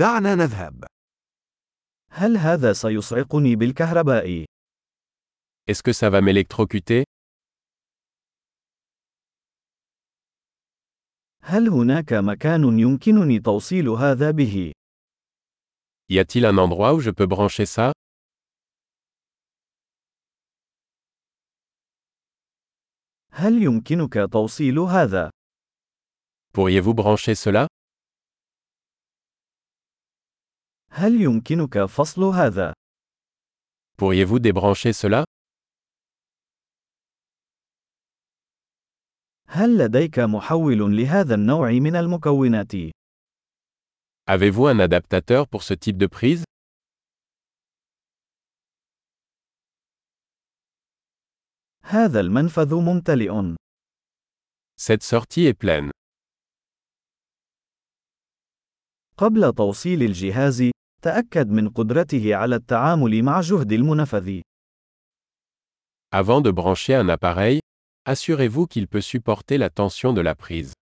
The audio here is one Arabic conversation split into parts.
دعنا نذهب. هل هذا سيصعقني بالكهرباء؟ Est-ce que ça va m'électrocuter هل هناك مكان يمكنني توصيل هذا به؟ Y a-t-il un endroit où je peux brancher ça هل يمكنك توصيل هذا؟ Pourriez-vous brancher cela هل يمكنك فصل هذا؟ Pourriez-vous débrancher cela هل لديك محول لهذا النوع من المكونات؟ Avez-vous un adaptateur pour ce type de prise هذا المنفذ ممتلئ. Cette sortie est pleine. قبل توصيل الجهاز، تأكد من قدرته على التعامل مع جهد المنفذ. Avant de brancher un appareil, assurez-vous qu'il peut supporter la tension de la prise.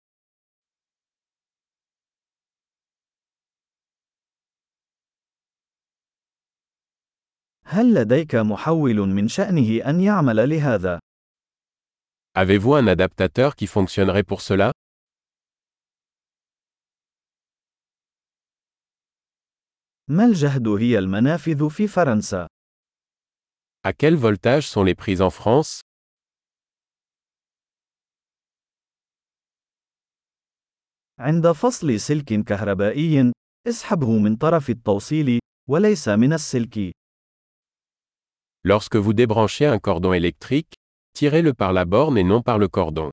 هل لديك محول من شأنه أن يعمل لهذا؟ Avez-vous un adaptateur qui fonctionnerait pour cela ما الجهد هي المنافذ في فرنسا؟ À quel voltage sont les prises en France عند فصل سلك كهربائي، اسحبه من طرف التوصيل، وليس من السلك. Lorsque vous débranchez un cordon électrique, tirez-le par la borne et non par le cordon.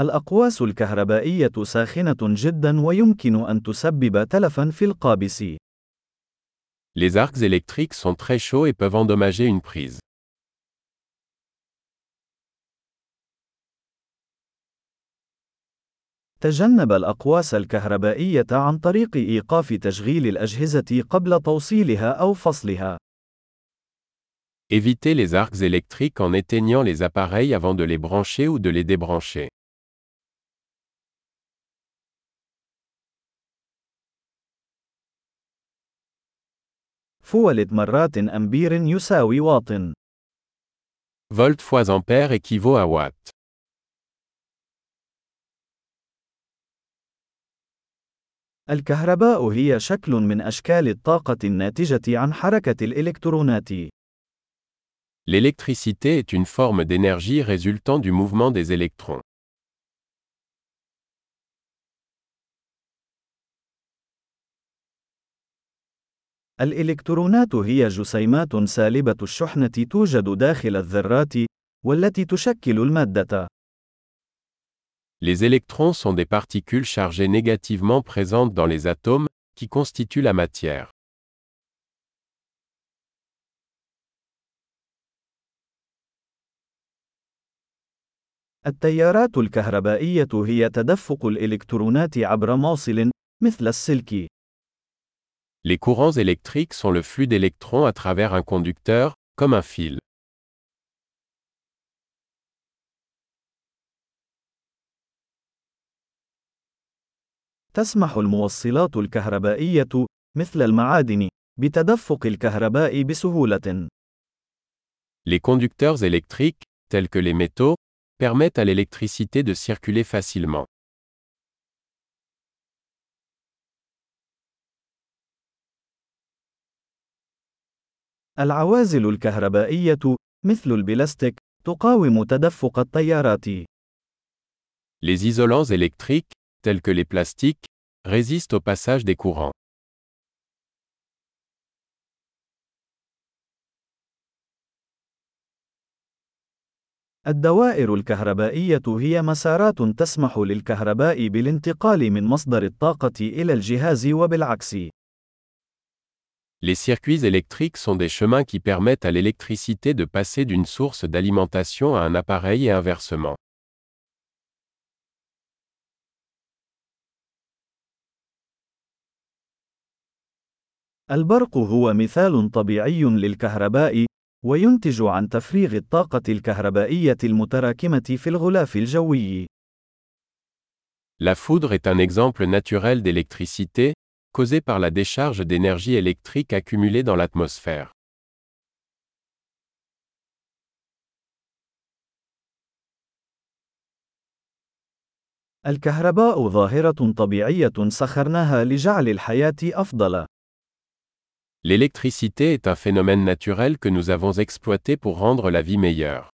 الأقواس الكهربائية ساخنة جدا ويمكن أن تسبب تلفا في القابس. Les arcs électriques sont très chauds et peuvent endommager une prise. تجنب الأقواس الكهربائية عن طريق إيقاف تشغيل الأجهزة قبل توصيلها أو فصلها. Évitez les arcs électriques en éteignant les appareils avant de les brancher ou de les débrancher. فولت مرات أمبير يساوي واط. Volts fois ampères équivaut à watts. الكهرباء هي شكل من أشكال الطاقة الناتجة عن حركة الإلكترونات. L'électricité est une forme d'énergie résultant du mouvement des électrons. الإلكترونات هي جسيمات سالبة الشحنة توجد داخل الذرات، والتي تشكل المادة. Les électrons sont des particules chargées négativement présentes dans les atomes, qui constituent la matière. التيارات الكهربائية هي تدفق الإلكترونات عبر موصل، مثل السلك. Les courants électriques sont le flux d'électrons à travers un conducteur, comme un fil. تسمح الموصلات الكهربائية، مثل المعادن، بتدفق الكهرباء بسهولة. Les conducteurs électriques, tels que les métaux, permettent à l'électricité de circuler facilement. العوازل الكهربائية، مثل البلاستيك، تقاوم تدفق التيارات. Les isolants électriques, tels que les plastiques, résistent au passage des courants. الدوائر الكهربائية هي مسارات تسمح للكهرباء بالانتقال من مصدر الطاقة إلى الجهاز وبالعكس. Les circuits électriques sont des chemins qui permettent à l'électricité de passer d'une source d'alimentation à un appareil et inversement. البرق هو مثال طبيعي للكهرباء، وينتج عن تفريغ الطاقة الكهربائية المتراكمة في الغلاف الجوي. La foudre est un exemple naturel d'électricité, causée par la décharge d'énergie électrique accumulée dans l'atmosphère. الكهرباء ظاهرة طبيعية سخرناها لجعل الحياة أفضل. L'électricité est un phénomène naturel que nous avons exploité pour rendre la vie meilleure.